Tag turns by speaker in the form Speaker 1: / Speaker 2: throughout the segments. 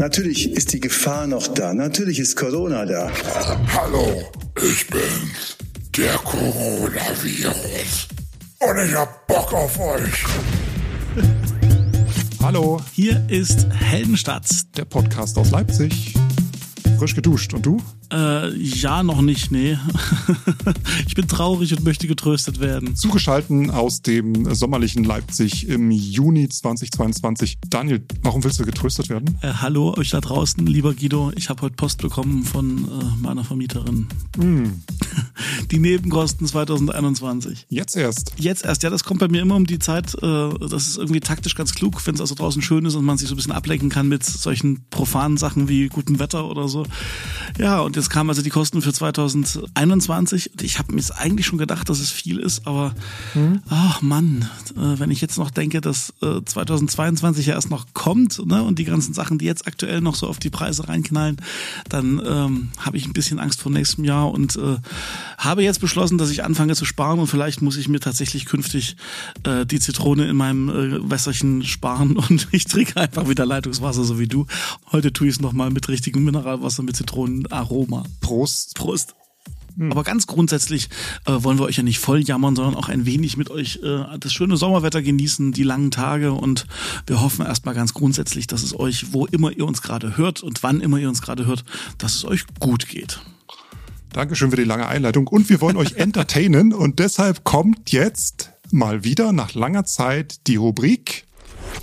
Speaker 1: Natürlich ist die Gefahr noch da. Natürlich ist Corona da.
Speaker 2: Hallo, ich bin's, der Coronavirus. Und ich hab Bock auf euch.
Speaker 3: Hallo,
Speaker 4: Hier ist Heldenstadt.
Speaker 3: der Podcast aus Leipzig. Frisch geduscht. Und du?
Speaker 4: Äh, ja, noch nicht, nee. ich bin traurig und möchte getröstet werden.
Speaker 3: Zugeschalten aus dem sommerlichen Leipzig im Juni 2022. Daniel, warum willst du getröstet werden?
Speaker 4: Äh, hallo euch da draußen, lieber Guido. Ich habe heute Post bekommen von äh, meiner Vermieterin. Die Nebenkosten 2021.
Speaker 3: Jetzt erst.
Speaker 4: Jetzt erst, ja, das kommt bei mir immer um die Zeit. Äh, das ist irgendwie taktisch ganz klug, wenn es also draußen schön ist und man sich so ein bisschen ablenken kann mit solchen profanen Sachen wie gutem Wetter oder so. Ja, und jetzt kamen also die Kosten für 2021. Und ich habe mir jetzt eigentlich schon gedacht, dass es viel ist, aber ach Mann, äh, wenn ich jetzt noch denke, dass äh, 2022 ja erst noch kommt ne, und die ganzen Sachen, die jetzt aktuell noch so auf die Preise reinknallen, dann ähm, habe ich ein bisschen Angst vor nächstem Jahr und äh, habe jetzt beschlossen, dass ich anfange zu sparen und vielleicht muss ich mir tatsächlich künftig äh, die Zitrone in meinem äh, Wässerchen sparen und ich trinke einfach wieder Leitungswasser, so wie du. Heute tue ich es nochmal mit richtigem Mineralwasser mit Zitronenaroma.
Speaker 3: Prost.
Speaker 4: Prost. Aber ganz grundsätzlich äh, wollen wir euch ja nicht voll jammern, sondern auch ein wenig mit euch äh, das schöne Sommerwetter genießen, die langen Tage und wir hoffen erstmal ganz grundsätzlich, dass es euch, wo immer ihr uns gerade hört und wann immer ihr uns gerade hört, dass es euch gut geht.
Speaker 3: Dankeschön für die lange Einleitung. Und wir wollen euch entertainen. Und deshalb kommt jetzt mal wieder nach langer Zeit die Rubrik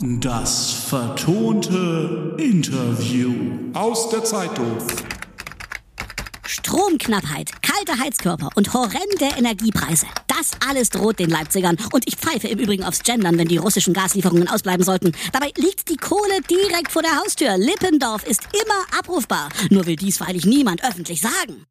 Speaker 4: Das vertonte Interview.
Speaker 3: aus der Zeitung.
Speaker 5: Stromknappheit, kalte Heizkörper und horrende Energiepreise. Das alles droht den Leipzigern. Und ich pfeife im Übrigen aufs Gendern, wenn die russischen Gaslieferungen ausbleiben sollten. Dabei liegt die Kohle direkt vor der Haustür. Lippendorf ist immer abrufbar. Nur will dies freilich niemand öffentlich sagen.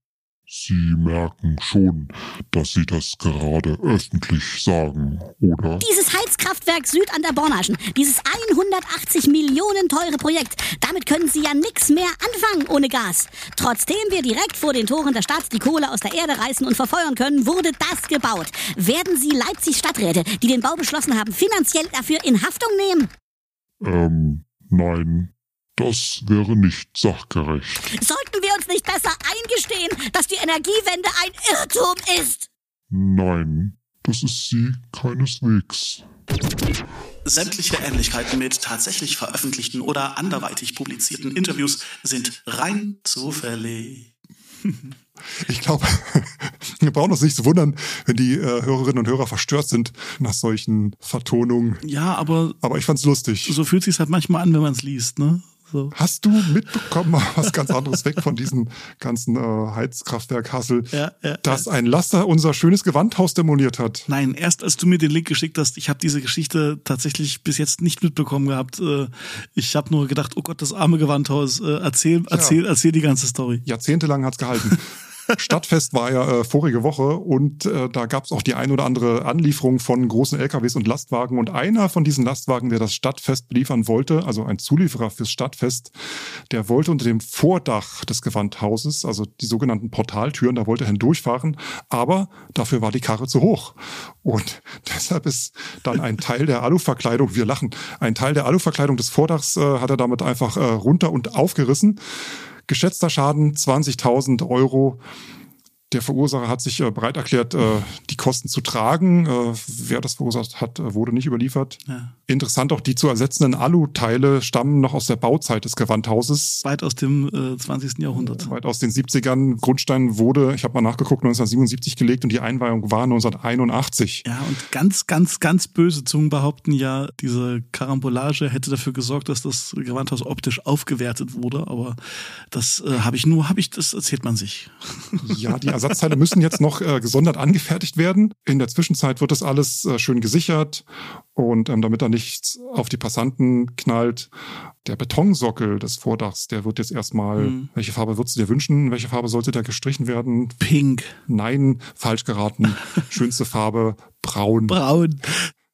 Speaker 2: Sie merken schon, dass Sie das gerade öffentlich sagen, oder?
Speaker 5: Dieses Heizkraftwerk Süd an der Bornaschen, dieses 180 Millionen teure Projekt, damit können Sie ja nix mehr anfangen ohne Gas. Trotzdem wir direkt vor den Toren der Stadt die Kohle aus der Erde reißen und verfeuern können, wurde das gebaut. Werden Sie Leipzig Stadträte, die den Bau beschlossen haben, finanziell dafür in Haftung nehmen?
Speaker 2: Ähm, nein, das wäre nicht sachgerecht.
Speaker 5: Sollten wir uns nicht besser eingestehen, dass die Energiewende ein Irrtum ist?
Speaker 2: Nein, das ist sie keineswegs.
Speaker 4: Sämtliche Ähnlichkeiten mit tatsächlich veröffentlichten oder anderweitig publizierten Interviews sind rein zufällig.
Speaker 3: Ich glaube, wir brauchen uns nicht zu wundern, wenn die äh, Hörerinnen und Hörer verstört sind nach solchen Vertonungen.
Speaker 4: Ja, aber
Speaker 3: Aber ich fand's lustig.
Speaker 4: so fühlt sich halt manchmal an, wenn man es liest, ne? So.
Speaker 3: Hast du mitbekommen, was ganz anderes weg von diesem ganzen äh, Heizkraftwerk-Hassel,
Speaker 4: Ja, ja,
Speaker 3: dass ein Laster unser schönes Gewandhaus demoliert hat?
Speaker 4: Nein, erst als du mir den Link geschickt hast, ich habe diese Geschichte tatsächlich bis jetzt nicht mitbekommen gehabt. Äh, Ich habe nur gedacht, oh Gott, das arme Gewandhaus. Äh, Erzähl, erzähl, erzähl die ganze Story.
Speaker 3: Jahrzehntelang hat's gehalten. Stadtfest war ja äh, vorige Woche und äh, da gab's auch die ein oder andere Anlieferung von großen LKWs und Lastwagen. Und einer von diesen Lastwagen, der das Stadtfest beliefern wollte, also ein Zulieferer fürs Stadtfest, der wollte unter dem Vordach des Gewandhauses, also die sogenannten Portaltüren, da wollte er hindurchfahren, aber dafür war die Karre zu hoch. Und deshalb ist dann ein Teil der Aluverkleidung, wir lachen, ein Teil der Aluverkleidung des Vordachs äh, hat er damit einfach äh, runter und aufgerissen. Geschätzter Schaden 20.000 Euro. Der Verursacher hat sich äh, bereit erklärt, äh, die Kosten zu tragen. Äh, wer das verursacht hat, äh, wurde nicht überliefert.
Speaker 4: Ja.
Speaker 3: Interessant auch, die zu ersetzenden Aluteile stammen noch aus der Bauzeit des Gewandhauses.
Speaker 4: Weit aus dem äh, 20. Jahrhundert.
Speaker 3: Weit aus den 70ern. Grundstein wurde, ich habe mal nachgeguckt, 1977 gelegt und die Einweihung war 1981.
Speaker 4: Ja, und ganz, ganz, ganz böse Zungen behaupten ja, diese Karambolage hätte dafür gesorgt, dass das Gewandhaus optisch aufgewertet wurde. Aber das äh, habe ich nur, habe ich, das erzählt man sich.
Speaker 3: Ja, die Ersatzteile müssen jetzt noch äh, gesondert angefertigt werden. In der Zwischenzeit wird das alles äh, schön gesichert und ähm, damit da nichts auf die Passanten knallt. Der Betonsockel des Vordachs, der wird jetzt erstmal,
Speaker 4: Mhm.
Speaker 3: welche Farbe würdest du dir wünschen? Welche Farbe sollte da gestrichen werden?
Speaker 4: Pink,
Speaker 3: Nein, falsch geraten. Schönste Farbe, braun.
Speaker 4: braun.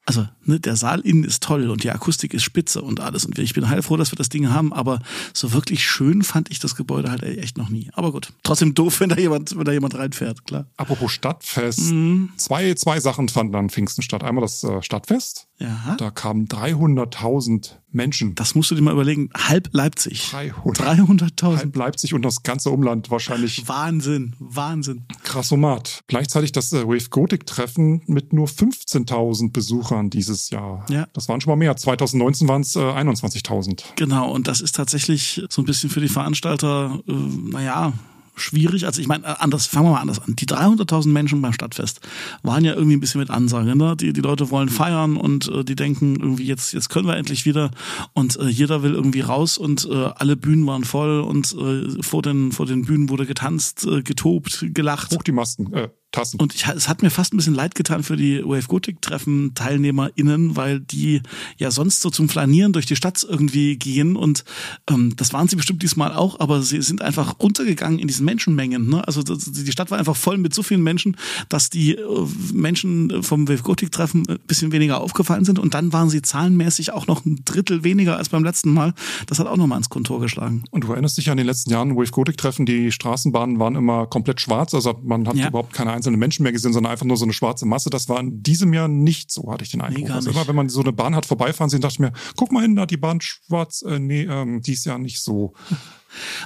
Speaker 4: Also, ne, der Saal innen ist toll und die Akustik ist spitze und alles. Und ich bin heilfroh, dass wir das Ding haben, aber so wirklich schön fand ich das Gebäude halt echt noch nie. Aber gut. Trotzdem doof, wenn da jemand, wenn da jemand reinfährt, klar.
Speaker 3: Apropos Stadtfest.
Speaker 4: Mhm.
Speaker 3: Zwei, zwei Sachen fanden an Pfingsten statt. Einmal das äh, Stadtfest.
Speaker 4: Ja.
Speaker 3: Da kamen 300.000 Menschen.
Speaker 4: Das musst du dir mal überlegen. Halb Leipzig.
Speaker 3: 300.
Speaker 4: 300.000.
Speaker 3: Halb Leipzig und das ganze Umland wahrscheinlich
Speaker 4: Wahnsinn, Wahnsinn.
Speaker 3: krassomat. Gleichzeitig das äh, Wave Gothic Treffen mit nur 15.000 Besuchern dieses Jahr.
Speaker 4: Ja.
Speaker 3: Das waren schon mal mehr. 2019 waren es äh, 21.000.
Speaker 4: Genau, und das ist tatsächlich so ein bisschen für die Veranstalter, äh, naja, schwierig. Also ich meine, äh, anders, fangen wir mal anders an. Die 300.000 Menschen beim Stadtfest waren ja irgendwie ein bisschen mit Ansage. Ne? Die, die Leute wollen feiern und äh, die denken irgendwie, jetzt, jetzt können wir endlich wieder. Und äh, jeder will irgendwie raus und äh, alle Bühnen waren voll und äh, vor, den, vor den Bühnen wurde getanzt, äh, getobt, gelacht.
Speaker 3: Hoch die Masten, äh, Tassen.
Speaker 4: Und ich, es hat mir fast ein bisschen leid getan für die Wave Gothic Treffen TeilnehmerInnen, weil die ja sonst so zum Flanieren durch die Stadt irgendwie gehen und ähm, das waren sie bestimmt diesmal auch, aber sie sind einfach untergegangen in diesen Menschenmengen. Ne? Also die Stadt war einfach voll mit so vielen Menschen, dass die äh, Menschen vom Wave Gothic Treffen ein bisschen weniger aufgefallen sind und dann waren sie zahlenmäßig auch noch ein Drittel weniger als beim letzten Mal. Das hat auch nochmal ins Kontor geschlagen.
Speaker 3: Und du erinnerst dich an den letzten Jahren, Wave Gothic Treffen, die Straßenbahnen waren immer komplett schwarz, also man hat
Speaker 4: Ja.
Speaker 3: überhaupt keine einzelnen Menschen mehr gesehen, sondern einfach nur so eine schwarze Masse. Das war in diesem Jahr nicht so, hatte ich den Eindruck.
Speaker 4: gar
Speaker 3: also immer, wenn man so eine Bahn hat vorbeifahren sehen, dachte ich mir, guck mal hin, da hat die Bahn schwarz. Äh, nee, ähm, dies Jahr nicht so.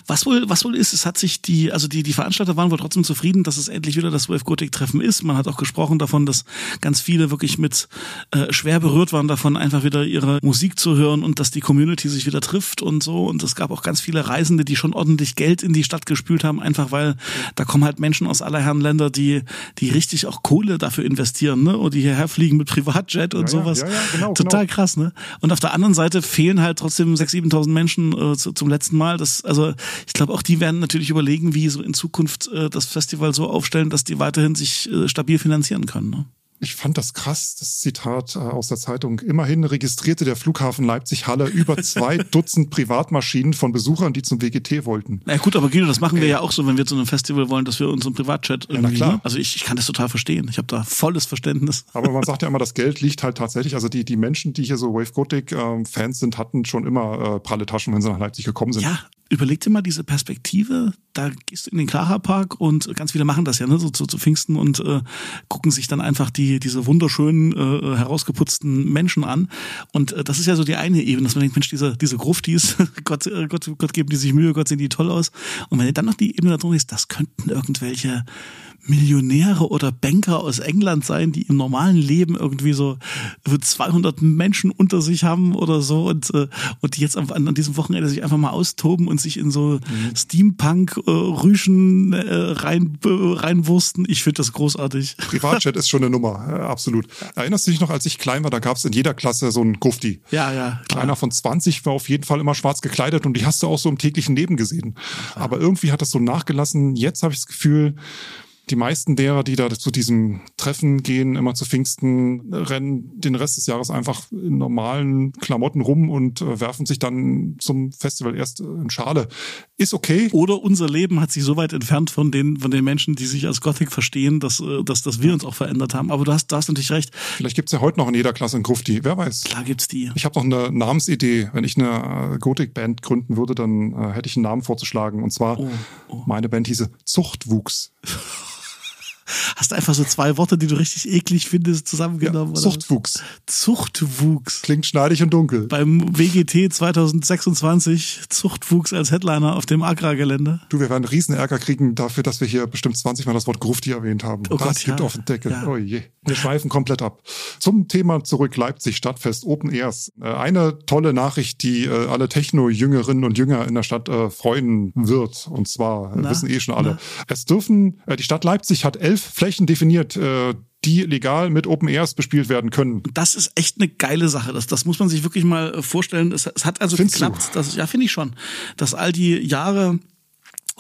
Speaker 4: Was wohl, was wohl ist, es hat sich die, also die, die Veranstalter waren wohl trotzdem zufrieden, dass es endlich wieder das Wave Gothic Treffen ist. Man hat auch gesprochen davon, dass ganz viele wirklich mit äh, schwer berührt waren davon, einfach wieder ihre Musik zu hören und dass die Community sich wieder trifft und so. Und es gab auch ganz viele Reisende, die schon ordentlich Geld in die Stadt gespült haben, einfach weil da kommen halt Menschen aus aller Herren Länder, die, die richtig auch Kohle dafür investieren, ne? Und die hierher fliegen mit Privatjet und
Speaker 3: Ja,
Speaker 4: sowas.
Speaker 3: ja, ja, genau,
Speaker 4: Total
Speaker 3: genau.
Speaker 4: krass, ne? Und auf der anderen Seite fehlen halt trotzdem 6.000, 7.000 Menschen äh, zu, zum letzten Mal. Das, also ich glaube, auch die werden natürlich überlegen, wie so in Zukunft äh, das Festival so aufstellen, dass die weiterhin sich äh, stabil finanzieren können. Ne?
Speaker 3: Ich fand das krass, das Zitat äh, aus der Zeitung. Immerhin registrierte der Flughafen Leipzig-Halle über zwei Dutzend Privatmaschinen von Besuchern, die zum WGT wollten.
Speaker 4: Na gut, aber Guido, das machen wir ja auch so, wenn wir zu einem Festival wollen, dass wir unseren Privatchat irgendwie,
Speaker 3: klar.
Speaker 4: Ne? Also ich, ich kann das total verstehen. Ich habe da volles Verständnis.
Speaker 3: Aber man sagt ja immer, das Geld liegt halt tatsächlich. Also die, die Menschen, die hier so Wave Gothic ähm, Fans sind, hatten schon immer äh, pralle Taschen, wenn sie nach Leipzig gekommen sind.
Speaker 4: Ja, überleg dir mal diese Perspektive. Da gehst du in den Klarer Park und ganz viele machen das ja, ne, so zu, zu Pfingsten und äh, gucken sich dann einfach die diese wunderschönen äh, herausgeputzten Menschen an. Und äh, das ist ja so die eine Ebene, dass man denkt, Mensch, diese diese Gruftis, Gott, äh, Gott, Gott geben die sich Mühe, Gott sehen die toll aus. Und wenn dann noch die Ebene da drunter ist, das könnten irgendwelche Millionäre oder Banker aus England sein, die im normalen Leben irgendwie so 200 Menschen unter sich haben oder so und, äh, und die jetzt an, diesem Wochenende sich einfach mal austoben und sich in so Steampunk-Rüschen äh, rein, äh, reinwursten. Ich finde das großartig.
Speaker 3: Privatchat ist schon eine Nummer, äh, absolut. Erinnerst du dich noch, als ich klein war, da gab es in jeder Klasse so einen Gufti.
Speaker 4: Ja, ja. klar.
Speaker 3: Einer von 20 war auf jeden Fall immer schwarz gekleidet und die hast du auch so im täglichen Leben gesehen. Aber irgendwie hat das so nachgelassen. Jetzt habe ich das Gefühl, die meisten derer, die da zu diesem Treffen gehen, immer zu Pfingsten, rennen den Rest des Jahres einfach in normalen Klamotten rum und äh, werfen sich dann zum Festival erst äh, in Schale. Ist okay.
Speaker 4: Oder unser Leben hat sich so weit entfernt von den, von den Menschen, die sich als Gothic verstehen, dass, äh, dass, dass wir uns auch verändert haben. Aber du hast, du hast natürlich recht.
Speaker 3: Vielleicht gibt's ja heute noch in jeder Klasse einen Grufti. Wer weiß.
Speaker 4: Klar gibt's die.
Speaker 3: Ich habe noch eine Namensidee. Wenn ich eine äh, Gothic-Band gründen würde, dann äh, hätte ich einen Namen vorzuschlagen. Und zwar,
Speaker 4: Oh, oh.
Speaker 3: meine Band hieße Zuchtwuchs.
Speaker 4: Hast einfach so zwei Worte, die du richtig eklig findest, zusammengenommen? was?
Speaker 3: Zuchtwuchs.
Speaker 4: Zuchtwuchs.
Speaker 3: Klingt schneidig und dunkel.
Speaker 4: Beim WGT 2026 Zuchtwuchs als Headliner auf dem Agrargelände.
Speaker 3: Du, wir werden riesen Ärger kriegen dafür, dass wir hier bestimmt 20 Mal das Wort Grufti erwähnt haben.
Speaker 4: Oh
Speaker 3: das
Speaker 4: Gott,
Speaker 3: gibt
Speaker 4: ja.
Speaker 3: auf den Deckel.
Speaker 4: Ja.
Speaker 3: Oh je. Wir schweifen komplett ab. Zum Thema zurück Leipzig Stadtfest Open Airs. Äh, Eine tolle Nachricht, die äh, alle Techno-Jüngerinnen und Jünger in der Stadt äh, freuen wird. Und zwar,
Speaker 4: Na,
Speaker 3: wissen eh schon alle.
Speaker 4: na.
Speaker 3: Es dürfen, die Stadt Leipzig hat elf Flächen definiert, äh, die legal mit Open Airs bespielt werden können.
Speaker 4: Das ist echt eine geile Sache. Das, das muss man sich wirklich mal äh, vorstellen. Es, es hat also
Speaker 3: Findest
Speaker 4: geklappt. Dass, ja, finde ich schon. Dass all die Jahre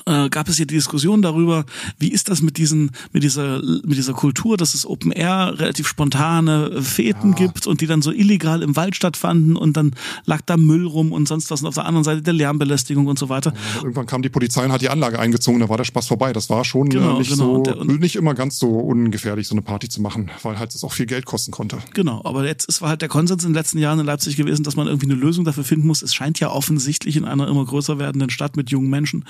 Speaker 4: äh, gab es hier die Diskussion darüber, wie ist das mit diesen, mit dieser, mit dieser Kultur, dass es Open Air relativ spontane Feten gibt und die dann so illegal im Wald stattfanden und dann lag da Müll rum und sonst was und auf der anderen Seite der Lärmbelästigung und so weiter.
Speaker 3: Irgendwann kam die Polizei und hat die Anlage eingezogen, da war der Spaß vorbei. Das war schon
Speaker 4: Genau,
Speaker 3: äh, nicht
Speaker 4: genau.
Speaker 3: so,
Speaker 4: Und der- und-
Speaker 3: nicht immer ganz so ungefährlich, so eine Party zu machen, weil halt es auch viel Geld kosten konnte.
Speaker 4: Genau, aber jetzt ist war halt der Konsens in den letzten Jahren in Leipzig gewesen, dass man irgendwie eine Lösung dafür finden muss. Es scheint ja offensichtlich in einer immer größer werdenden Stadt mit jungen Menschen,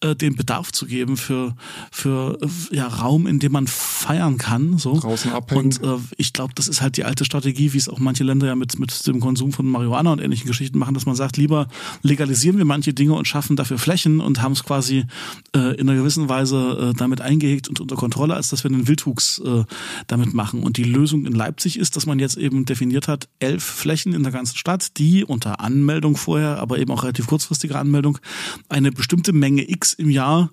Speaker 4: äh, den Bedarf zu geben für, für ja, Raum, in dem man feiern kann. So.
Speaker 3: Draußen abhängen.
Speaker 4: Und äh, ich glaube, das ist halt die alte Strategie, wie es auch manche Länder ja mit, mit dem Konsum von Marihuana und ähnlichen Geschichten machen, dass man sagt, lieber legalisieren wir manche Dinge und schaffen dafür Flächen und haben es quasi äh, in einer gewissen Weise äh, damit eingehegt und unter Kontrolle, als dass wir einen Wildwuchs äh, damit machen. Und die Lösung in Leipzig ist, dass man jetzt eben definiert hat, elf Flächen in der ganzen Stadt, die unter Anmeldung vorher, aber eben auch relativ kurzfristige Anmeldung, eine bestimmte Menge X im Jahr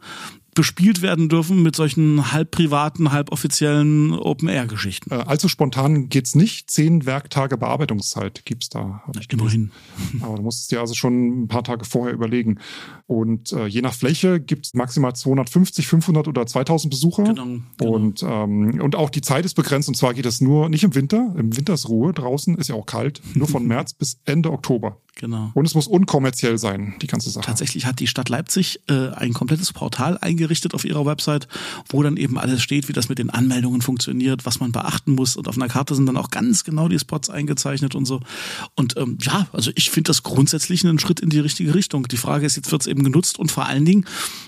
Speaker 4: bespielt werden dürfen mit solchen halb privaten, halb offiziellen Open-Air-Geschichten.
Speaker 3: Äh, allzu spontan geht's nicht. Zehn Werktage Bearbeitungszeit gibt's da. Hab ich
Speaker 4: Immerhin.
Speaker 3: Aber du musst es dir also schon ein paar Tage vorher überlegen. Und äh, je nach Fläche gibt's maximal 250, 500 oder 2000 Besucher.
Speaker 4: Genau, genau.
Speaker 3: Und, ähm, und auch die Zeit ist begrenzt. Und zwar geht es nur, nicht im Winter, im Winter ist Ruhe draußen, ist ja auch kalt, nur von März bis Ende Oktober.
Speaker 4: Genau.
Speaker 3: Und es muss unkommerziell sein, die ganze Sache.
Speaker 4: Tatsächlich hat die Stadt Leipzig äh, ein komplettes Portal eingerichtet auf ihrer Website, wo dann eben alles steht, wie das mit den Anmeldungen funktioniert, was man beachten muss. Und auf einer Karte sind dann auch ganz genau die Spots eingezeichnet und so. Und ähm, ja, also ich finde das grundsätzlich einen Schritt in die richtige Richtung. Die Frage ist, jetzt wird es eben genutzt und vor allen Dingen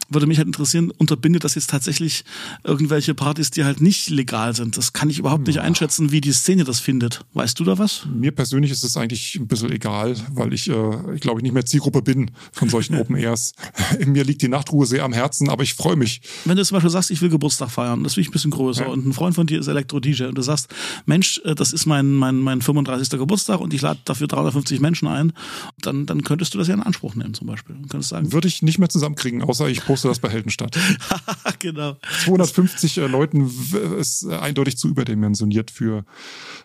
Speaker 4: würde mich halt interessieren, unterbindet das jetzt tatsächlich irgendwelche Partys, die halt nicht legal sind? Das kann ich überhaupt nicht einschätzen, wie die Szene das findet. Weißt du da was?
Speaker 3: Mir persönlich ist es eigentlich ein bisschen egal, weil ich, äh, ich glaube, ich nicht mehr Zielgruppe bin von solchen Open Airs. In mir liegt die Nachtruhe sehr am Herzen, aber ich freue mich.
Speaker 4: Wenn du zum Beispiel sagst, ich will Geburtstag feiern, das will ich ein bisschen größer und ein Freund von dir ist Elektro-DJ und du sagst, Mensch, äh, das ist mein, mein, mein 35. Geburtstag und ich lade dafür 350 Menschen ein, dann, dann könntest du das ja in Anspruch nehmen zum Beispiel. Du könntest sagen,
Speaker 3: Würde ich nicht mehr zusammenkriegen, außer ich poste das bei Heldenstadt.
Speaker 4: genau.
Speaker 3: 250 äh, Leuten ist äh, eindeutig zu überdimensioniert für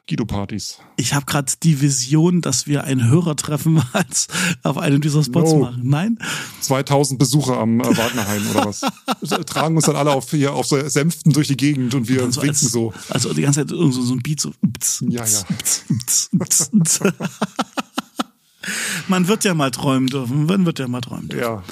Speaker 3: Guido-Partys.
Speaker 4: Ich habe gerade die Vision, dass wir ein Hörertreffen als auf einem dieser Spots
Speaker 3: No.
Speaker 4: machen. Nein?
Speaker 3: 2000 Besucher am äh, Wagnerheim oder was. Tragen uns dann alle auf, hier auf so Sänften durch die Gegend und wir
Speaker 4: Und so
Speaker 3: winken
Speaker 4: als,
Speaker 3: so.
Speaker 4: Also die ganze Zeit irgend so, so ein Beat so. ups,
Speaker 3: Ja, ja.
Speaker 4: ups, ups. Man wird ja mal träumen dürfen. Man wird ja mal träumen dürfen.
Speaker 3: Ja.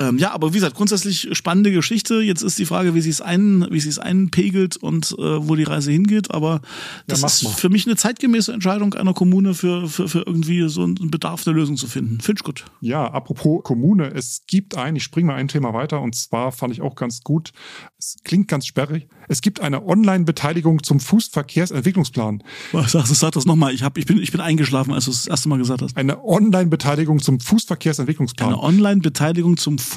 Speaker 4: Ähm, ja, aber wie gesagt, grundsätzlich spannende Geschichte. Jetzt ist die Frage, wie sie es ein, wie sie es einpegelt und äh, wo die Reise hingeht. Aber das
Speaker 3: mach
Speaker 4: ist
Speaker 3: mal.
Speaker 4: für mich eine zeitgemäße Entscheidung einer Kommune für, für, für irgendwie so einen Bedarf der Lösung zu finden. Finde ich gut.
Speaker 3: Ja, apropos Kommune, es gibt ein, ich springe mal ein Thema weiter und zwar fand ich auch ganz gut, es klingt ganz sperrig, es gibt eine Online-Beteiligung zum Fußverkehrsentwicklungsplan.
Speaker 4: Sag, sag das nochmal. Ich, hab, ich, bin, ich bin eingeschlafen, als du es das erste Mal gesagt hast.
Speaker 3: Eine Online-Beteiligung zum Fußverkehrsentwicklungsplan.
Speaker 4: Eine Online-Beteiligung zum Fußverkehrsentwicklungsplan.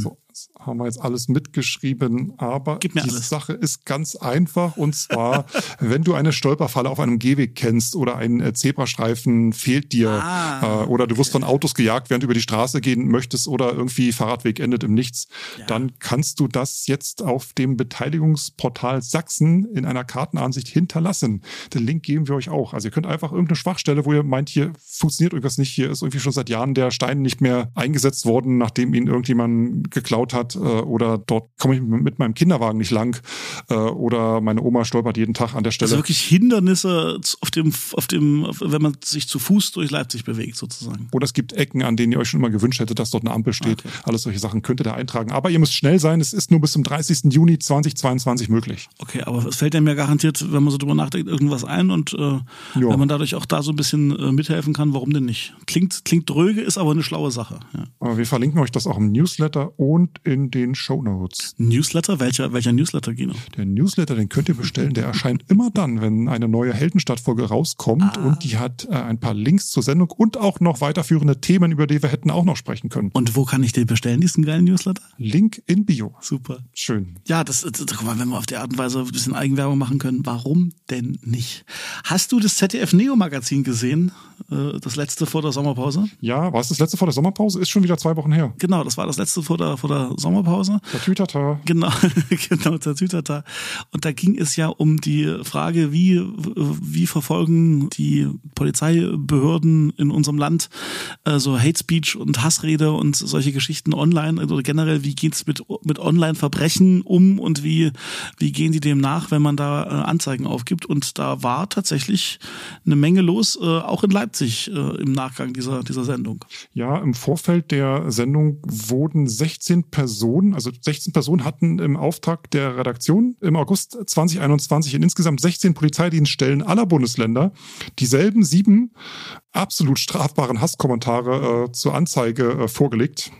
Speaker 3: So, das haben wir jetzt alles mitgeschrieben, aber die
Speaker 4: alles.
Speaker 3: Sache ist ganz einfach und zwar, wenn du eine Stolperfalle auf einem Gehweg kennst oder ein äh, Zebrastreifen fehlt dir
Speaker 4: Ah,
Speaker 3: äh, oder du wirst von Autos gejagt, während du über die Straße gehen möchtest oder irgendwie Fahrradweg endet im Nichts, dann kannst du das jetzt auf dem Beteiligungsportal Sachsen in einer Kartenansicht hinterlassen. Den Link geben wir euch auch. Also ihr könnt einfach irgendeine Schwachstelle, wo ihr meint, hier funktioniert irgendwas nicht, hier ist irgendwie schon seit Jahren der Stein nicht mehr eingesetzt worden, nachdem ihn irgendjemand geklaut hat äh, oder dort komme ich mit meinem Kinderwagen nicht lang äh, oder meine Oma stolpert jeden Tag an der Stelle.
Speaker 4: Also wirklich Hindernisse auf dem, auf dem, wenn man sich zu Fuß durch Leipzig bewegt, sozusagen.
Speaker 3: Oder es gibt Ecken, an denen ihr euch schon immer gewünscht hättet, dass dort eine Ampel steht.
Speaker 4: Okay.
Speaker 3: Alles solche Sachen könnt ihr da eintragen. Aber ihr müsst schnell sein. Es ist nur bis zum 30. Juni 2022 möglich.
Speaker 4: Okay, aber es fällt ja garantiert, wenn man so drüber nachdenkt, irgendwas ein und äh, wenn man dadurch auch da so ein bisschen äh, mithelfen kann, warum denn nicht? Klingt, klingt dröge, ist aber eine schlaue Sache. Ja.
Speaker 3: Wir verlinken euch das auch im Newsletter und in den Show Notes.
Speaker 4: Newsletter? Welcher, welcher Newsletter, Gino?
Speaker 3: Der Newsletter, den könnt ihr bestellen. Der erscheint immer dann, wenn eine neue Heldenstadt-Folge rauskommt. Und die hat äh, ein paar Links zur Sendung und auch noch weiterführende Themen, über die wir hätten auch noch sprechen können.
Speaker 4: Und wo kann ich den bestellen, diesen geilen Newsletter?
Speaker 3: Link in Bio.
Speaker 4: Super.
Speaker 3: Schön.
Speaker 4: Ja, das, das, guck mal, wenn wir auf die Art und Weise ein bisschen Eigenwerbung machen können, warum denn nicht? Hast du das ZDF Neo Magazin gesehen? Äh, Das letzte vor der Sommerpause?
Speaker 3: Ja, war es das letzte vor der Sommerpause? Ist schon wieder zwei Wochen her.
Speaker 4: Genau, das war das letzte vor der, vor der Sommerpause.
Speaker 3: Tatütata.
Speaker 4: Genau, genau, Tatütata. Und da ging es ja um die Frage, wie, wie verfolgen die Polizeibehörden in unserem Land äh, so Hate Speech und Hassrede und solche Geschichten online oder generell, wie geht's mit, mit Online-Verbrechen um und wie, wie gehen die dem nach, wenn man da äh, Anzeigen aufgibt? Und da war tatsächlich eine Menge los, äh, auch in Leipzig äh, im Nachgang dieser, dieser Sendung.
Speaker 3: Ja, im Vorfeld der Sendung wurden 16 Personen, also 16 Personen hatten im Auftrag der Redaktion im August 2021 in insgesamt 16 Polizeidienststellen aller Bundesländer dieselben sieben absolut strafbaren Hasskommentare äh, zur Anzeige äh, vorgelegt.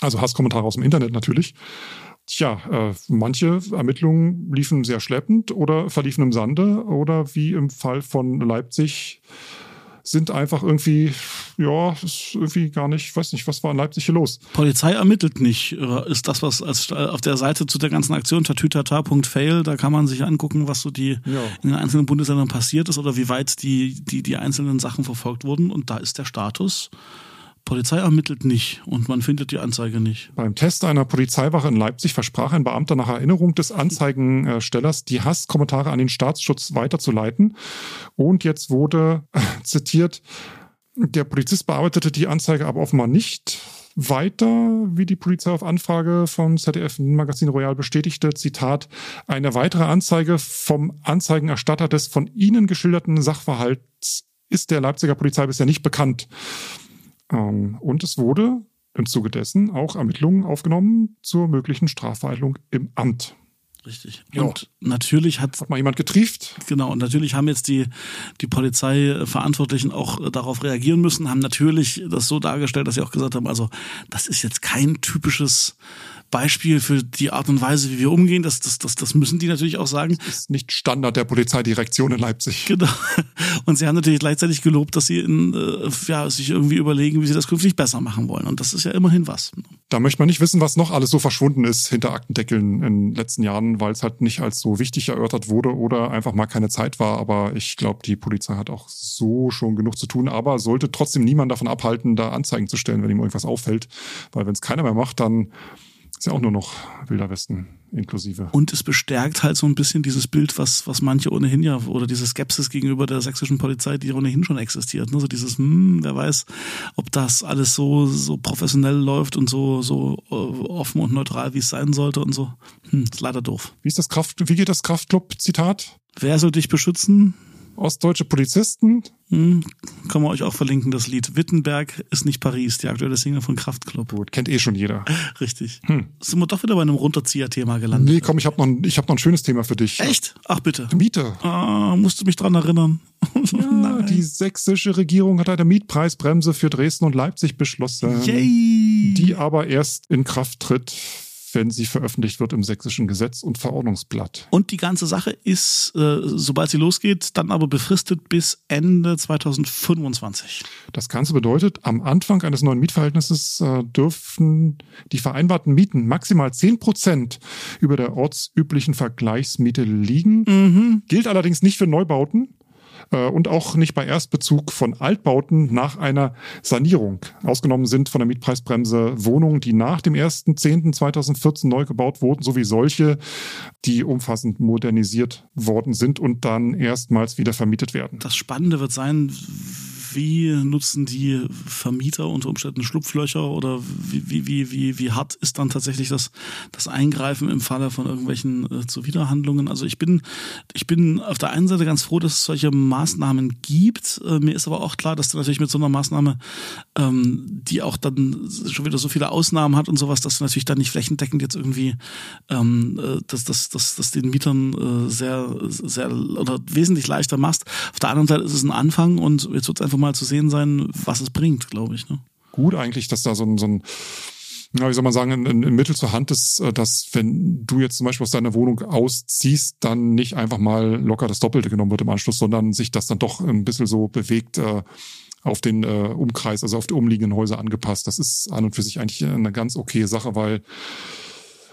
Speaker 3: Also Hasskommentare aus dem Internet natürlich. Tja, äh, manche Ermittlungen liefen sehr schleppend oder verliefen im Sande oder wie im Fall von Leipzig sind einfach irgendwie, ja, ist irgendwie gar nicht, weiß nicht, was war in Leipzig hier los?
Speaker 4: Polizei ermittelt nicht, äh, ist das, was als, äh, auf der Seite zu der ganzen Aktion tatütata.fail, da kann man sich angucken, was so die
Speaker 3: Ja.
Speaker 4: in den einzelnen Bundesländern passiert ist oder wie weit die, die, die einzelnen Sachen verfolgt wurden. Und da ist der Status, Polizei ermittelt nicht und man findet die Anzeige nicht.
Speaker 3: Beim Test einer Polizeiwache in Leipzig versprach ein Beamter nach Erinnerung des Anzeigenstellers, die Hasskommentare an den Staatsschutz weiterzuleiten. Und jetzt wurde zitiert, der Polizist bearbeitete die Anzeige aber offenbar nicht weiter, wie die Polizei auf Anfrage vom ZDF Magazin Royal bestätigte. Zitat, eine weitere Anzeige vom Anzeigenerstatter des von Ihnen geschilderten Sachverhalts ist der Leipziger Polizei bisher nicht bekannt. Ähm, und es wurde im Zuge dessen auch Ermittlungen aufgenommen zur möglichen Strafverhandlung im Amt.
Speaker 4: Richtig.
Speaker 3: Ja.
Speaker 4: Und natürlich hat
Speaker 3: Hat mal jemand getrieft?
Speaker 4: Genau, und natürlich haben jetzt die, die Polizeiverantwortlichen auch äh, darauf reagieren müssen, haben natürlich das so dargestellt, dass sie auch gesagt haben, also das ist jetzt kein typisches Beispiel für die Art und Weise, wie wir umgehen. Das, das, das, das müssen die natürlich auch sagen.
Speaker 3: Ist nicht Standard der Polizeidirektion in Leipzig.
Speaker 4: Genau. Und sie haben natürlich gleichzeitig gelobt, dass sie in, äh, ja, sich irgendwie überlegen, wie sie das künftig besser machen wollen. Und das ist ja immerhin was.
Speaker 3: Da möchte man nicht wissen, was noch alles so verschwunden ist hinter Aktendeckeln in den letzten Jahren, weil es halt nicht als so wichtig erörtert wurde oder einfach mal keine Zeit war. Aber ich glaube, die Polizei hat auch so schon genug zu tun, aber sollte trotzdem niemand davon abhalten, da Anzeigen zu stellen, wenn ihm irgendwas auffällt. Weil wenn es keiner mehr macht, dann ist ja auch nur noch Wilder Westen inklusive.
Speaker 4: Und es bestärkt halt so ein bisschen dieses Bild, was, was manche ohnehin ja, oder diese Skepsis gegenüber der sächsischen Polizei, die ohnehin schon existiert. Ne? So dieses, hm, wer weiß, ob das alles so, so professionell läuft und so, so äh, offen und neutral, wie es sein sollte und so. Hm, ist leider doof.
Speaker 3: Wie ist das Kraft, wie geht das Kraftclub-Zitat?
Speaker 4: Wer soll dich beschützen?
Speaker 3: Ostdeutsche Polizisten?
Speaker 4: Hm, können wir euch auch verlinken, das Lied. Wittenberg ist nicht Paris, die aktuelle Single von Kraftklub.
Speaker 3: Gut, kennt eh schon jeder.
Speaker 4: Richtig. Sind wir doch wieder bei einem Runterzieher-Thema gelandet.
Speaker 3: Nee, komm, ich habe noch, ein- ich hab noch ein schönes Thema für dich.
Speaker 4: Echt? Ach bitte.
Speaker 3: Miete.
Speaker 4: Ah, musst du mich dran erinnern.
Speaker 3: Ja, die sächsische Regierung hat eine Mietpreisbremse für Dresden und Leipzig beschlossen,
Speaker 4: Yay!
Speaker 3: die aber erst in Kraft tritt, wenn sie veröffentlicht wird im sächsischen Gesetz- und Verordnungsblatt.
Speaker 4: Und die ganze Sache ist, äh, sobald sie losgeht, dann aber befristet bis Ende 2025.
Speaker 3: Das Ganze bedeutet, am Anfang eines neuen Mietverhältnisses äh, dürfen die vereinbarten Mieten maximal 10 Prozent über der ortsüblichen Vergleichsmiete liegen. Gilt allerdings nicht für Neubauten und auch nicht bei Erstbezug von Altbauten nach einer Sanierung. Ausgenommen sind von der Mietpreisbremse Wohnungen, die nach dem 1.10.2014 neu gebaut wurden, sowie solche, die umfassend modernisiert worden sind und dann erstmals wieder vermietet werden.
Speaker 4: Das Spannende wird sein, wie nutzen die Vermieter unter Umständen Schlupflöcher oder wie, wie, wie, wie, wie hart ist dann tatsächlich das, das Eingreifen im Falle von irgendwelchen äh, Zuwiderhandlungen? Also ich bin, ich bin auf der einen Seite ganz froh, dass es solche Maßnahmen gibt. Äh, mir ist aber auch klar, dass du natürlich mit so einer Maßnahme, ähm, die auch dann schon wieder so viele Ausnahmen hat und sowas, dass du natürlich dann nicht flächendeckend jetzt irgendwie ähm, äh, dass das, das, das den Mietern äh, sehr, sehr oder wesentlich leichter machst. Auf der anderen Seite ist es ein Anfang und jetzt wird es einfach mal zu sehen sein, was es bringt, glaube ich. Ne?
Speaker 3: gut eigentlich, dass da so ein, so ein ja, wie soll man sagen, ein, ein Mittel zur Hand ist, äh, dass wenn du jetzt zum Beispiel aus deiner Wohnung ausziehst, dann nicht einfach mal locker das Doppelte genommen wird im Anschluss, sondern sich das dann doch ein bisschen so bewegt äh, auf den äh, Umkreis, also auf die umliegenden Häuser angepasst. Das ist an und für sich eigentlich eine ganz okay Sache, weil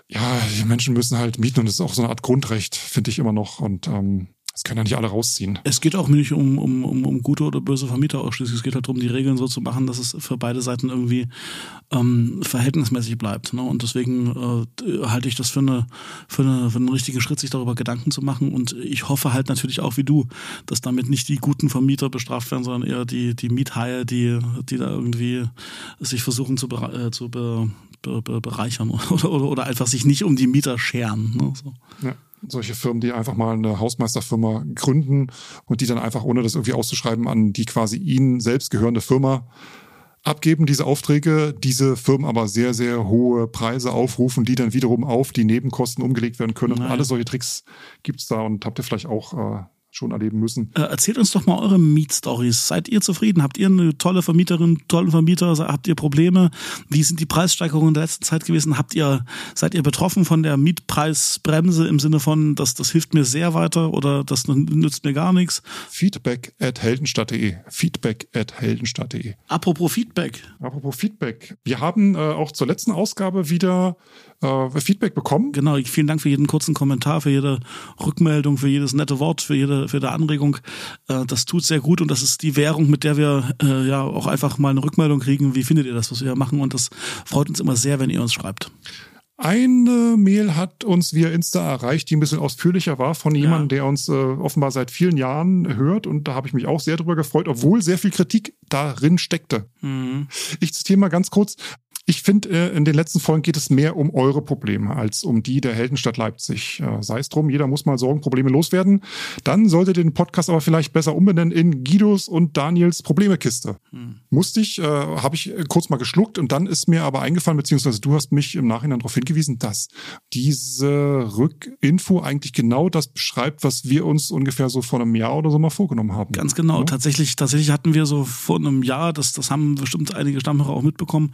Speaker 3: ja, die Menschen müssen halt mieten und das ist auch so eine Art Grundrecht, finde ich immer noch. Und ähm, das können ja nicht alle rausziehen.
Speaker 4: Es geht auch nicht um, um, um, um gute oder böse Vermieter ausschließlich. Es geht halt darum, die Regeln so zu machen, dass es für beide Seiten irgendwie ähm, verhältnismäßig bleibt. Ne? Und deswegen äh, halte ich das für, eine, für, eine, für einen richtigen Schritt, sich darüber Gedanken zu machen. Und ich hoffe halt natürlich auch wie du, dass damit nicht die guten Vermieter bestraft werden, sondern eher die, die Miethaie, die, die da irgendwie sich versuchen zu, äh, zu be, be, be, bereichern oder, oder, oder einfach sich nicht um die Mieter scheren. Ne? So.
Speaker 3: Ja, solche Firmen, die einfach mal eine Hausmeisterfirma gründen und die dann einfach, ohne das irgendwie auszuschreiben, an die quasi ihnen selbst gehörende Firma abgeben, diese Aufträge, diese Firmen aber sehr, sehr hohe Preise aufrufen, die dann wiederum auf die Nebenkosten umgelegt werden können. Und
Speaker 4: Naja.
Speaker 3: alle solche Tricks gibt's da und habt ihr vielleicht auch äh, schon erleben müssen.
Speaker 4: Äh, erzählt uns doch mal eure Mietstories. Seid ihr zufrieden? Habt ihr eine tolle Vermieterin, tollen Vermieter? Habt ihr Probleme? Wie sind die Preissteigerungen in der letzten Zeit gewesen? Habt ihr, seid ihr betroffen von der Mietpreisbremse im Sinne von, dass das hilft mir sehr weiter oder das nützt mir gar nichts?
Speaker 3: Feedback at heldenstadt.de. Feedback at heldenstadt.de.
Speaker 4: Apropos Feedback.
Speaker 3: Apropos Feedback. Wir haben äh, auch zur letzten Ausgabe wieder äh, Feedback bekommen.
Speaker 4: Genau, vielen Dank für jeden kurzen Kommentar, für jede Rückmeldung, für jedes nette Wort, für jede, für jede Anregung. Äh, das tut sehr gut und das ist die Währung, mit der wir äh, ja auch einfach mal eine Rückmeldung kriegen. Wie findet ihr das, was wir hier machen? Und das freut uns immer sehr, wenn ihr uns schreibt.
Speaker 3: Eine Mail hat uns via Insta erreicht, die ein bisschen ausführlicher war, von jemandem, ja. der uns äh, offenbar seit vielen Jahren hört. Und da habe ich mich auch sehr drüber gefreut, obwohl sehr viel Kritik darin steckte. Mhm. Ich zitiere mal ganz kurz. Ich finde, äh, in den letzten Folgen geht es mehr um eure Probleme als um die der Heldenstadt Leipzig. Äh, sei es drum, jeder muss mal Sorgenprobleme loswerden. Dann solltet ihr den Podcast aber vielleicht besser umbenennen in Guidos und Daniels Problemekiste. Hm. Musste ich, äh, habe ich kurz mal geschluckt und dann ist mir aber eingefallen, beziehungsweise du hast mich im Nachhinein darauf hingewiesen, dass diese Rückinfo eigentlich genau das beschreibt, was wir uns ungefähr so vor einem Jahr oder so mal vorgenommen haben.
Speaker 4: Ganz genau. Ja? Tatsächlich, tatsächlich hatten wir so vor einem Jahr, das, das haben bestimmt einige Stammhörer auch mitbekommen,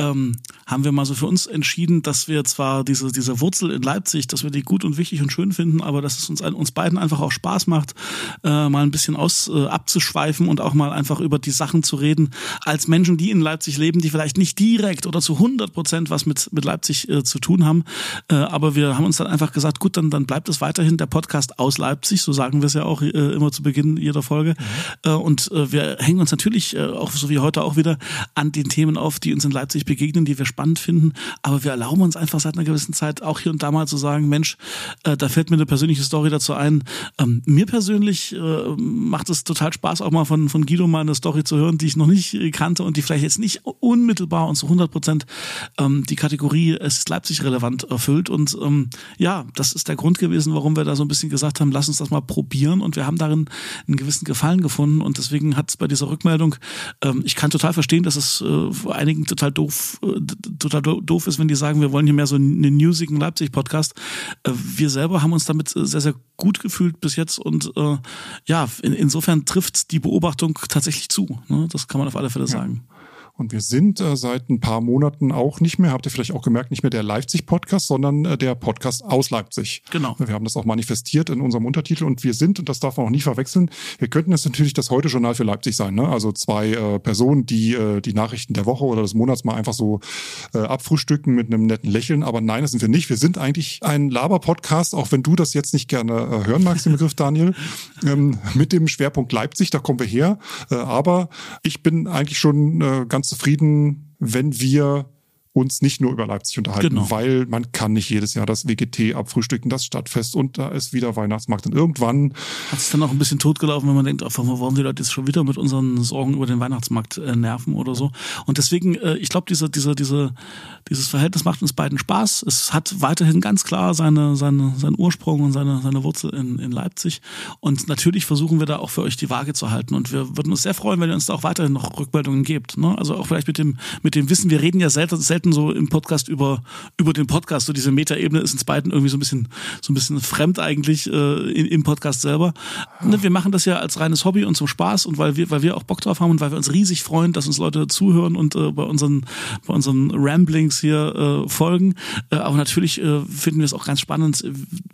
Speaker 4: ähm, haben wir mal so für uns entschieden, dass wir zwar diese, diese Wurzel in Leipzig, dass wir die gut und wichtig und schön finden, aber dass es uns, uns beiden einfach auch Spaß macht, äh, mal ein bisschen aus äh, abzuschweifen und auch mal einfach über die Sachen zu reden, als Menschen, die in Leipzig leben, die vielleicht nicht direkt oder zu 100 Prozent was mit, mit Leipzig äh, zu tun haben. Äh, aber wir haben uns dann einfach gesagt, gut, dann, dann bleibt es weiterhin der Podcast aus Leipzig, so sagen wir es ja auch äh, immer zu Beginn jeder Folge. Mhm. Äh, und äh, wir hängen uns natürlich, äh, auch so wie heute auch wieder, an den Themen auf, die uns in Leipzig begegnen, die wir spannend finden. Aber wir erlauben uns einfach seit einer gewissen Zeit auch hier und da mal zu sagen, Mensch, äh, da fällt mir eine persönliche Story dazu ein. Ähm, mir persönlich äh, macht es total Spaß, auch mal von, von Guido mal eine Story zu hören, die ich noch nicht kannte und die vielleicht jetzt nicht unmittelbar und zu 100 Prozent ähm, die Kategorie es ist Leipzig relevant erfüllt. Und ähm, ja, das ist der Grund gewesen, warum wir da so ein bisschen gesagt haben, lass uns das mal probieren. Und wir haben darin einen gewissen Gefallen gefunden. Und deswegen hat es bei dieser Rückmeldung, ähm, ich kann total verstehen, dass es äh, einigen total doof, äh, total doof ist, wenn die sagen, wir wollen hier mehr so einen newsigen Leipzig-Podcast. Äh, wir selber haben uns damit äh, sehr, sehr gut gefühlt bis jetzt und äh, ja, in, insofern trifft die Beobachtung tatsächlich zu. Ne? Das kann man auf alle Fälle ja. sagen.
Speaker 3: Und wir sind äh, seit ein paar Monaten auch nicht mehr, habt ihr vielleicht auch gemerkt, nicht mehr der Leipzig-Podcast, sondern äh, der Podcast aus Leipzig.
Speaker 4: Genau.
Speaker 3: Wir haben das auch manifestiert in unserem Untertitel und wir sind, und das darf man auch nie verwechseln, wir könnten es natürlich das Heute-Journal für Leipzig sein. Ne? Also zwei äh, Personen, die äh, die Nachrichten der Woche oder des Monats mal einfach so äh, abfrühstücken mit einem netten Lächeln. Aber nein, das sind wir nicht. Wir sind eigentlich ein Laber-Podcast, auch wenn du das jetzt nicht gerne äh, hören magst, den Begriff Daniel, ähm, mit dem Schwerpunkt Leipzig, da kommen wir her. Äh, aber ich bin eigentlich schon äh, ganz zufrieden, wenn wir uns nicht nur über Leipzig unterhalten, genau. weil man kann nicht jedes Jahr das WGT abfrühstücken, das Stadtfest und da ist wieder Weihnachtsmarkt und irgendwann
Speaker 4: hat es dann auch ein bisschen totgelaufen, wenn man denkt, warum die Leute jetzt schon wieder mit unseren Sorgen über den Weihnachtsmarkt äh, nerven oder so. Und deswegen, äh, ich glaube, diese, diese, diese, dieses Verhältnis macht uns beiden Spaß. Es hat weiterhin ganz klar seine, seine, seinen Ursprung und seine, seine Wurzel in, in Leipzig. Und natürlich versuchen wir da auch für euch die Waage zu halten. Und wir würden uns sehr freuen, wenn ihr uns da auch weiterhin noch Rückmeldungen gebt. Ne? Also auch vielleicht mit dem, mit dem Wissen, wir reden ja selten, selten selten so im Podcast über, über den Podcast. So diese Metaebene ist uns beiden irgendwie so ein bisschen, so ein bisschen fremd eigentlich äh, im, Podcast selber. Ne, wir machen das ja als reines Hobby und zum Spaß und weil wir, weil wir auch Bock drauf haben und weil wir uns riesig freuen, dass uns Leute zuhören und äh, bei unseren, bei unseren Ramblings hier äh, folgen. Äh, aber natürlich äh, finden wir es auch ganz spannend,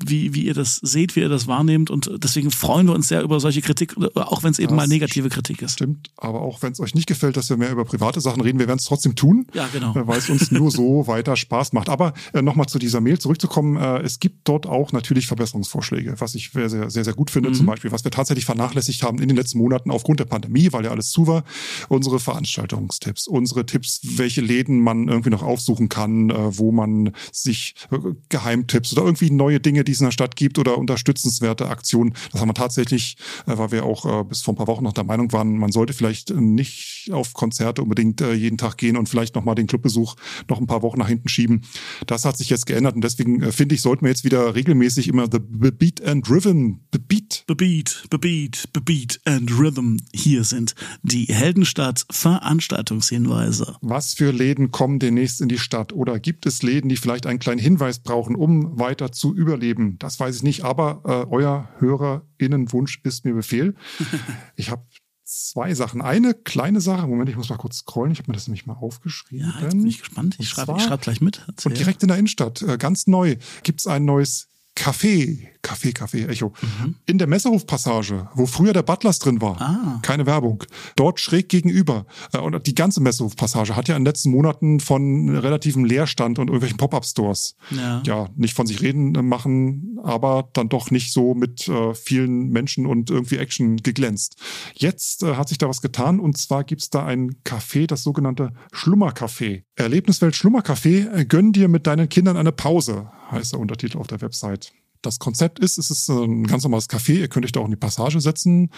Speaker 4: wie, wie ihr das seht, wie ihr das wahrnehmt und deswegen freuen wir uns sehr über solche Kritik, auch wenn es eben das mal negative Kritik ist.
Speaker 3: Stimmt, aber auch wenn es euch nicht gefällt, dass wir mehr über private Sachen reden, wir werden es trotzdem tun.
Speaker 4: Ja, genau.
Speaker 3: Weil es uns nur so weiter Spaß macht. Aber äh, nochmal zu dieser Mail zurückzukommen, äh, es gibt dort auch natürlich Verbesserungsvorschläge, was ich sehr, sehr, sehr, gut finde. Mhm. Zum Beispiel, was wir tatsächlich vernachlässigt haben in den letzten Monaten aufgrund der Pandemie, weil ja alles zu war, unsere Veranstaltungstipps, unsere Tipps, welche Läden man irgendwie noch aufsuchen kann, äh, wo man sich äh, Geheimtipps oder irgendwie neue Dinge, die es in der Stadt gibt oder unterstützenswerte Aktionen, das haben wir tatsächlich, äh, weil wir auch äh, bis vor ein paar Wochen noch der Meinung waren, man sollte vielleicht nicht auf Konzerte unbedingt äh, jeden Tag gehen und vielleicht nochmal den Clubbesuch noch ein paar Wochen nach hinten schieben. Das hat sich jetzt geändert und deswegen äh, finde ich, sollten wir jetzt wieder regelmäßig immer The Beat and Rhythm, The Beat.
Speaker 4: The Beat, The Beat, The Beat and Rhythm. Hier sind die Heldenstadt Veranstaltungshinweise.
Speaker 3: Was für Läden kommen demnächst in die Stadt? Oder gibt es Läden, die vielleicht einen kleinen Hinweis brauchen, um weiter zu überleben? Das weiß ich nicht, aber äh, euer HörerInnenwunsch ist mir Befehl. Ich habe zwei Sachen. Eine kleine Sache, Moment, ich muss mal kurz scrollen, ich habe mir das nämlich mal aufgeschrieben.
Speaker 4: Ja, jetzt bin ich gespannt. Ich schreibe schreib gleich mit.
Speaker 3: Erzähl. Und direkt in der Innenstadt, äh, ganz neu, gibt's ein neues Café, Café, Café, Echo. Mhm. In der Messerhofpassage, wo früher der Butlers drin war.
Speaker 4: Ah.
Speaker 3: Keine Werbung. Dort schräg gegenüber. Äh, und die ganze Messerhofpassage hat ja in den letzten Monaten von relativem Leerstand und irgendwelchen Pop-Up-Stores
Speaker 4: Ja.
Speaker 3: ja nicht von sich reden äh, machen, aber dann doch nicht so mit äh, vielen Menschen und irgendwie Action geglänzt. Jetzt äh, hat sich da was getan und zwar gibt's da ein Café, das sogenannte Schlummercafé. Erlebniswelt Schlummercafé, äh, gönn dir mit deinen Kindern eine Pause, heißt der Untertitel auf der Website. Das Konzept ist, es ist ein ganz normales Café. Ihr könnt euch da auch in die Passage setzen,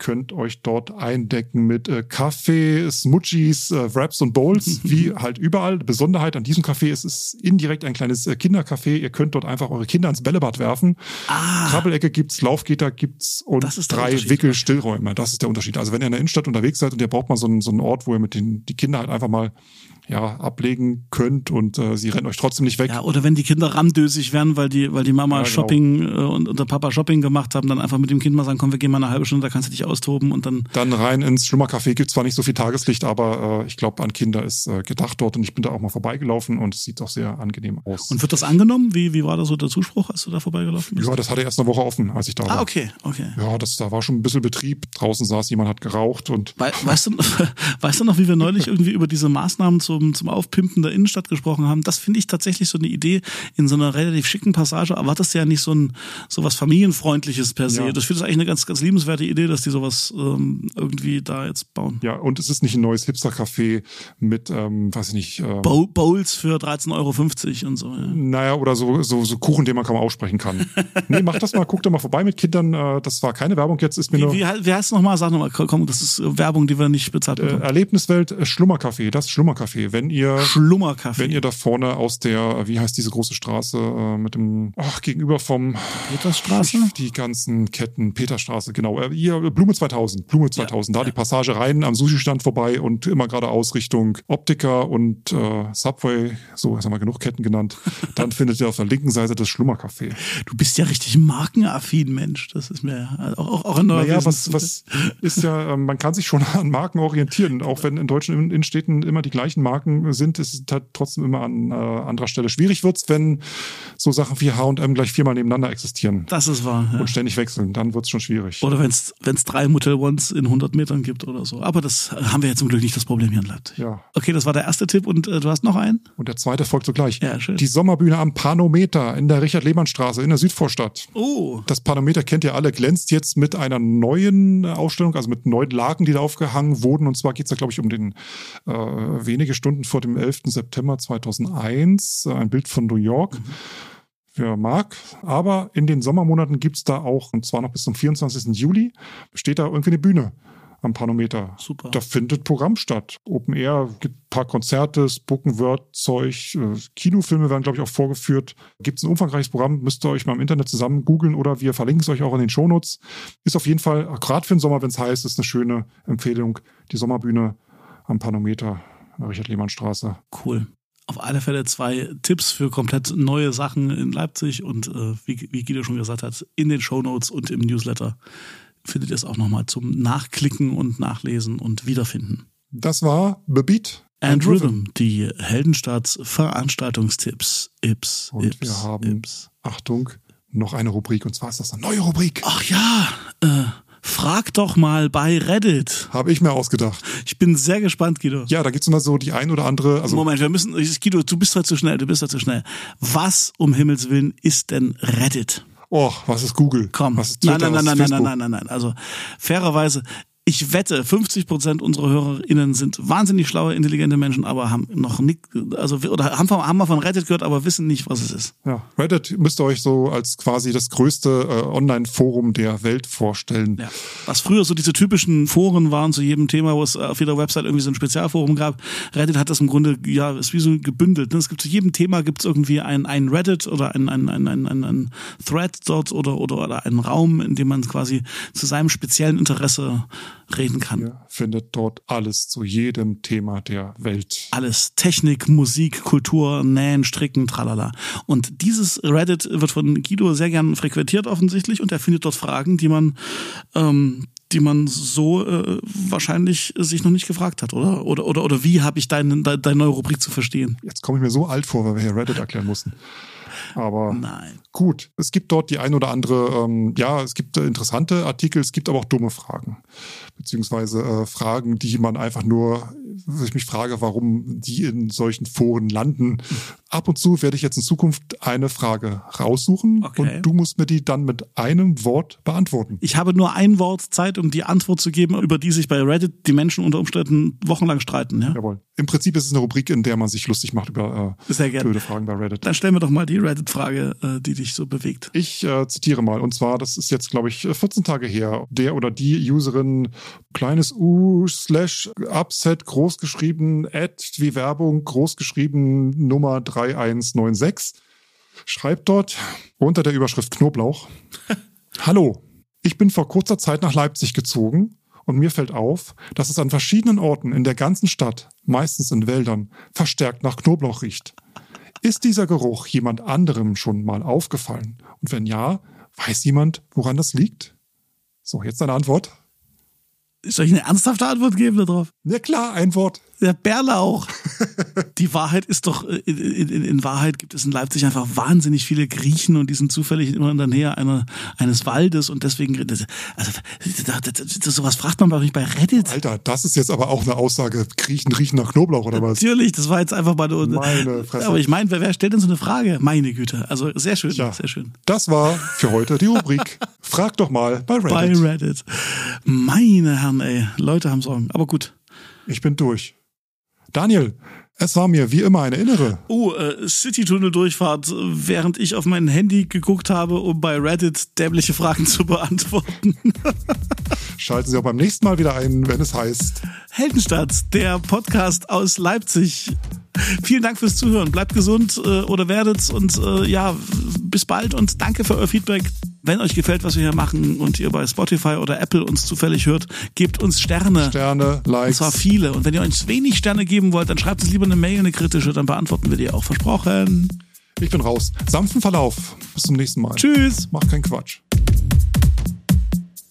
Speaker 3: könnt euch dort eindecken mit äh, Kaffee, Smoochies, äh, Wraps und Bowls, wie halt überall. Besonderheit an diesem Café ist, es ist indirekt ein kleines äh, Kindercafé. Ihr könnt dort einfach eure Kinder ins Bällebad werfen. Krabbelecke gibt's, Laufgitter gibt's und
Speaker 4: Ah. Das ist der
Speaker 3: drei. Wickelstillräume. Das ist der Unterschied. Also wenn ihr in der Innenstadt unterwegs seid und ihr braucht mal so einen, so einen Ort, wo ihr mit den die Kinder halt einfach mal ja ablegen könnt und äh, sie rennen euch trotzdem nicht weg.
Speaker 4: Ja, oder wenn die Kinder ramdösig werden, weil die, weil die Mama
Speaker 3: Ja, genau.
Speaker 4: Shopping äh, und, und der Papa Shopping gemacht haben, dann einfach mit dem Kind mal sagen, komm, wir gehen mal eine halbe Stunde, da kannst du dich austoben und dann
Speaker 3: Dann rein ins Schlummercafé gibt zwar nicht so viel Tageslicht, aber äh, ich glaube, an Kinder ist äh, gedacht dort und ich bin da auch mal vorbeigelaufen und es sieht auch sehr angenehm aus.
Speaker 4: Und wird das angenommen? Wie, wie war da so der Zuspruch, als du da vorbeigelaufen bist?
Speaker 3: ja, das hatte erst eine Woche offen, als ich da war.
Speaker 4: ah, okay, okay.
Speaker 3: Ja, das, da war schon ein bisschen Betrieb. Draußen saß jemand, hat geraucht und
Speaker 4: We weißt, du, weißt du noch, wie wir neulich irgendwie über diese Maßnahmen zum, zum Aufpimpen der Innenstadt gesprochen haben? Das finde ich tatsächlich so eine Idee in so einer relativ schicken Passage. Erwartest du ja nicht so ein so was familienfreundliches per se.
Speaker 3: Ja.
Speaker 4: Das finde ich eigentlich eine ganz, ganz liebenswerte Idee, dass die sowas ähm, irgendwie da jetzt bauen.
Speaker 3: ja, und es ist nicht ein neues Hipster-Café mit, ähm, weiß ich nicht, ähm,
Speaker 4: Bow- Bowls für 13,50 Euro und so. Ja.
Speaker 3: Naja, oder so, so, so Kuchen, den man kaum aussprechen kann. nee, mach das mal, guck da mal vorbei mit Kindern. Äh, das war keine Werbung jetzt, ist mir
Speaker 4: Wie,
Speaker 3: nur
Speaker 4: wie, wie heißt es nochmal? Sag nochmal, komm, das ist Werbung, die wir nicht bezahlt
Speaker 3: äh,
Speaker 4: bekommen.
Speaker 3: Erlebniswelt äh, Schlummercafé, das Schlummercafé. Wenn ihr
Speaker 4: Schlummerkaffee.
Speaker 3: wenn ihr da vorne aus der, wie heißt diese große Straße, äh, mit dem, ach, gegenüber vom,
Speaker 4: Petersstraße?
Speaker 3: die ganzen Ketten, Peterstraße, genau, äh, ihr, Blume 2000, Blume 2000, da die Passage rein, am Sushi-Stand vorbei und immer geradeaus Richtung Optiker und äh, Subway, so, jetzt haben wir genug Ketten genannt, dann findet ihr auf der linken Seite das Schlummercafé.
Speaker 4: Du bist ja richtig markenaffin, Mensch. Das ist mir auch, auch, auch ein neuer
Speaker 3: Naja, was, was ist ja, ähm, man kann sich schon an Marken orientieren. Auch wenn in deutschen Innen- Innenstädten immer die gleichen Marken sind, ist es halt trotzdem immer an äh, anderer Stelle. Schwierig wird's, wenn so Sachen wie H&M gleich viermal nebeneinander existieren
Speaker 4: Das ist wahr. Ja.
Speaker 3: und ständig wechseln. Dann wird's schon schwierig.
Speaker 4: Oder wenn es drei Motel Ones in 100 Metern gibt oder so. Aber das haben wir ja zum Glück nicht das Problem hier in Leipzig.
Speaker 3: Ja.
Speaker 4: Okay, das war der erste Tipp und äh, du hast noch einen?
Speaker 3: Und der zweite folgt sogleich.
Speaker 4: Ja, schön.
Speaker 3: Die Sommerbühne am Panometer in der Richard-Lehmann-Straße in der Südvorstadt.
Speaker 4: Oh,
Speaker 3: Das Panometer kennt ihr alle, glänzt jetzt mit einer neuen Ausstellung, also mit neuen Laken, die da aufgehangen wurden. Und zwar geht's da, glaube ich, um den äh, wenige Stunden vor dem 11. September 2001, äh, ein Bild von New York. Wer mag. Aber in den Sommermonaten gibt's da auch, und zwar noch bis zum 24. Juli, steht da irgendwie eine Bühne am Panometer.
Speaker 4: Super.
Speaker 3: Da findet Programm statt. Open Air, gibt ein paar Konzerte, Spoken Word Zeug, äh, Kinofilme werden, glaube ich, auch vorgeführt. Gibt es ein umfangreiches Programm, müsst ihr euch mal im Internet zusammen googeln oder wir verlinken es euch auch in den Shownotes. Ist auf jeden Fall, gerade für den Sommer, wenn es heiß ist, eine schöne Empfehlung. Die Sommerbühne am Panometer, Richard-Lehmann-Straße.
Speaker 4: cool. Auf alle Fälle zwei Tipps für komplett neue Sachen in Leipzig und äh, wie, wie Guido schon gesagt hat, in den Shownotes und im Newsletter findet ihr es auch nochmal zum Nachklicken und Nachlesen und Wiederfinden.
Speaker 3: Das war The Beat
Speaker 4: And Rhythm, die Heldenstadt Veranstaltungstipps. Ips,
Speaker 3: Und
Speaker 4: Ips,
Speaker 3: wir haben,
Speaker 4: Ips.
Speaker 3: Achtung, noch eine Rubrik. Und zwar ist das eine neue Rubrik.
Speaker 4: Ach ja, äh, frag doch mal bei Reddit.
Speaker 3: Habe ich mir ausgedacht.
Speaker 4: Ich bin sehr gespannt, Guido.
Speaker 3: Ja, da gibt's immer so die ein oder andere, also
Speaker 4: Moment, wir müssen, Guido, du bist heute zu schnell, du bist heute zu schnell. Was um Himmels Willen ist denn Reddit?
Speaker 3: oh, was ist Google?
Speaker 4: Komm.
Speaker 3: Was ist
Speaker 4: nein,
Speaker 3: Twitter?
Speaker 4: nein, nein, nein, nein,
Speaker 3: Facebook?
Speaker 4: nein, nein, nein. Also fairerweise, ich wette, 50 Prozent unserer HörerInnen sind wahnsinnig schlaue, intelligente Menschen, aber haben noch nicht, also, oder haben, haben mal von Reddit gehört, aber wissen nicht, was es ist.
Speaker 3: Ja, Reddit müsst ihr euch so als quasi das größte äh, Online-Forum der Welt vorstellen.
Speaker 4: Ja. Was früher so diese typischen Foren waren zu jedem Thema, wo es auf jeder Website irgendwie so ein Spezialforum gab. Reddit hat das im Grunde, ja, ist wie so gebündelt. Ne? Es gibt zu jedem Thema gibt es irgendwie ein, ein Reddit oder ein, ein, ein, ein, ein, ein Thread dort oder, oder, oder einen Raum, in dem man quasi zu seinem speziellen Interesse reden kann.
Speaker 3: Ihr findet dort alles zu jedem Thema der Welt.
Speaker 4: Alles. Technik, Musik, Kultur, Nähen, Stricken, tralala. Und dieses Reddit wird von Guido sehr gern frequentiert offensichtlich und er findet dort Fragen, die man, ähm, die man so äh, wahrscheinlich sich noch nicht gefragt hat, oder? Oder, oder, oder wie habe ich deine, deine neue Rubrik zu verstehen?
Speaker 3: Jetzt komme ich mir so alt vor, weil wir hier Reddit erklären mussten. Aber
Speaker 4: Nein.
Speaker 3: gut, es gibt dort die ein oder andere, ähm, ja, es gibt äh, interessante Artikel, es gibt aber auch dumme Fragen. Beziehungsweise äh, Fragen, die man einfach nur, wo ich mich frage, warum die in solchen Foren landen. Ab und zu werde ich jetzt in Zukunft eine Frage raussuchen
Speaker 4: Okay.
Speaker 3: und du musst mir die dann mit einem Wort beantworten.
Speaker 4: Ich habe nur ein Wort Zeit, um die Antwort zu geben, über die sich bei Reddit die Menschen unter Umständen wochenlang streiten. Ja?
Speaker 3: Jawohl. Im Prinzip ist es eine Rubrik, in der man sich lustig macht über äh,
Speaker 4: Sehr gerne.
Speaker 3: blöde Fragen bei Reddit.
Speaker 4: Dann stellen wir doch mal die Reddit-Frage, äh, die dich so bewegt.
Speaker 3: Ich äh, zitiere mal, und zwar, das ist jetzt, glaube ich, 14 Tage her, der oder die Userin kleines u slash upset großgeschrieben, ad wie Werbung großgeschrieben Nummer 3196 schreibt dort unter der Überschrift Knoblauch. Hallo, ich bin vor kurzer Zeit nach Leipzig gezogen und mir fällt auf, dass es an verschiedenen Orten in der ganzen Stadt, meistens in Wäldern, verstärkt nach Knoblauch riecht. Ist dieser Geruch jemand anderem schon mal aufgefallen? Und wenn ja, weiß jemand, woran das liegt? So, jetzt eine Antwort.
Speaker 4: Soll ich eine ernsthafte Antwort geben darauf?
Speaker 3: Ja klar, ein Wort.
Speaker 4: Der Bärlauch. Die Wahrheit ist doch, äh, in, in, in Wahrheit gibt es in Leipzig einfach wahnsinnig viele Griechen und die sind zufällig immer in der Nähe einer, eines Waldes und deswegen, also, das, das, das, sowas fragt man doch nicht bei Reddit.
Speaker 3: Alter, das ist jetzt aber auch eine Aussage. Griechen riechen nach Knoblauch oder was?
Speaker 4: Natürlich, das war jetzt einfach mal nur.
Speaker 3: Meine Fresse.
Speaker 4: Aber ich meine, wer, wer stellt denn so eine Frage? Meine Güte. Also sehr schön,
Speaker 3: Ja.
Speaker 4: sehr schön.
Speaker 3: Das war für heute die Rubrik. Frag doch mal bei Reddit.
Speaker 4: Bei Reddit. Meine Herren, ey. Leute haben Sorgen. Aber gut.
Speaker 3: Ich bin durch. Daniel, es war mir wie immer eine innere.
Speaker 4: Oh, äh, City-Tunnel-Durchfahrt, äh, während ich auf mein Handy geguckt habe, um bei Reddit dämliche Fragen zu beantworten.
Speaker 3: Schalten Sie auch beim nächsten Mal wieder ein, wenn es heißt.
Speaker 4: Heldenstadt, der Podcast aus Leipzig. Vielen Dank fürs Zuhören. Bleibt gesund äh, oder werdet's und äh, ja, bis bald und danke für euer Feedback. Wenn euch gefällt, was wir hier machen und ihr bei Spotify oder Apple uns zufällig hört, gebt uns Sterne.
Speaker 3: Sterne,
Speaker 4: Und
Speaker 3: Likes.
Speaker 4: zwar viele. Und wenn ihr uns wenig Sterne geben wollt, dann schreibt uns lieber eine Mail, eine kritische, dann beantworten wir die auch. Versprochen.
Speaker 3: Ich bin raus. Sanften Verlauf. Bis zum nächsten Mal.
Speaker 4: Tschüss.
Speaker 3: Macht keinen Quatsch.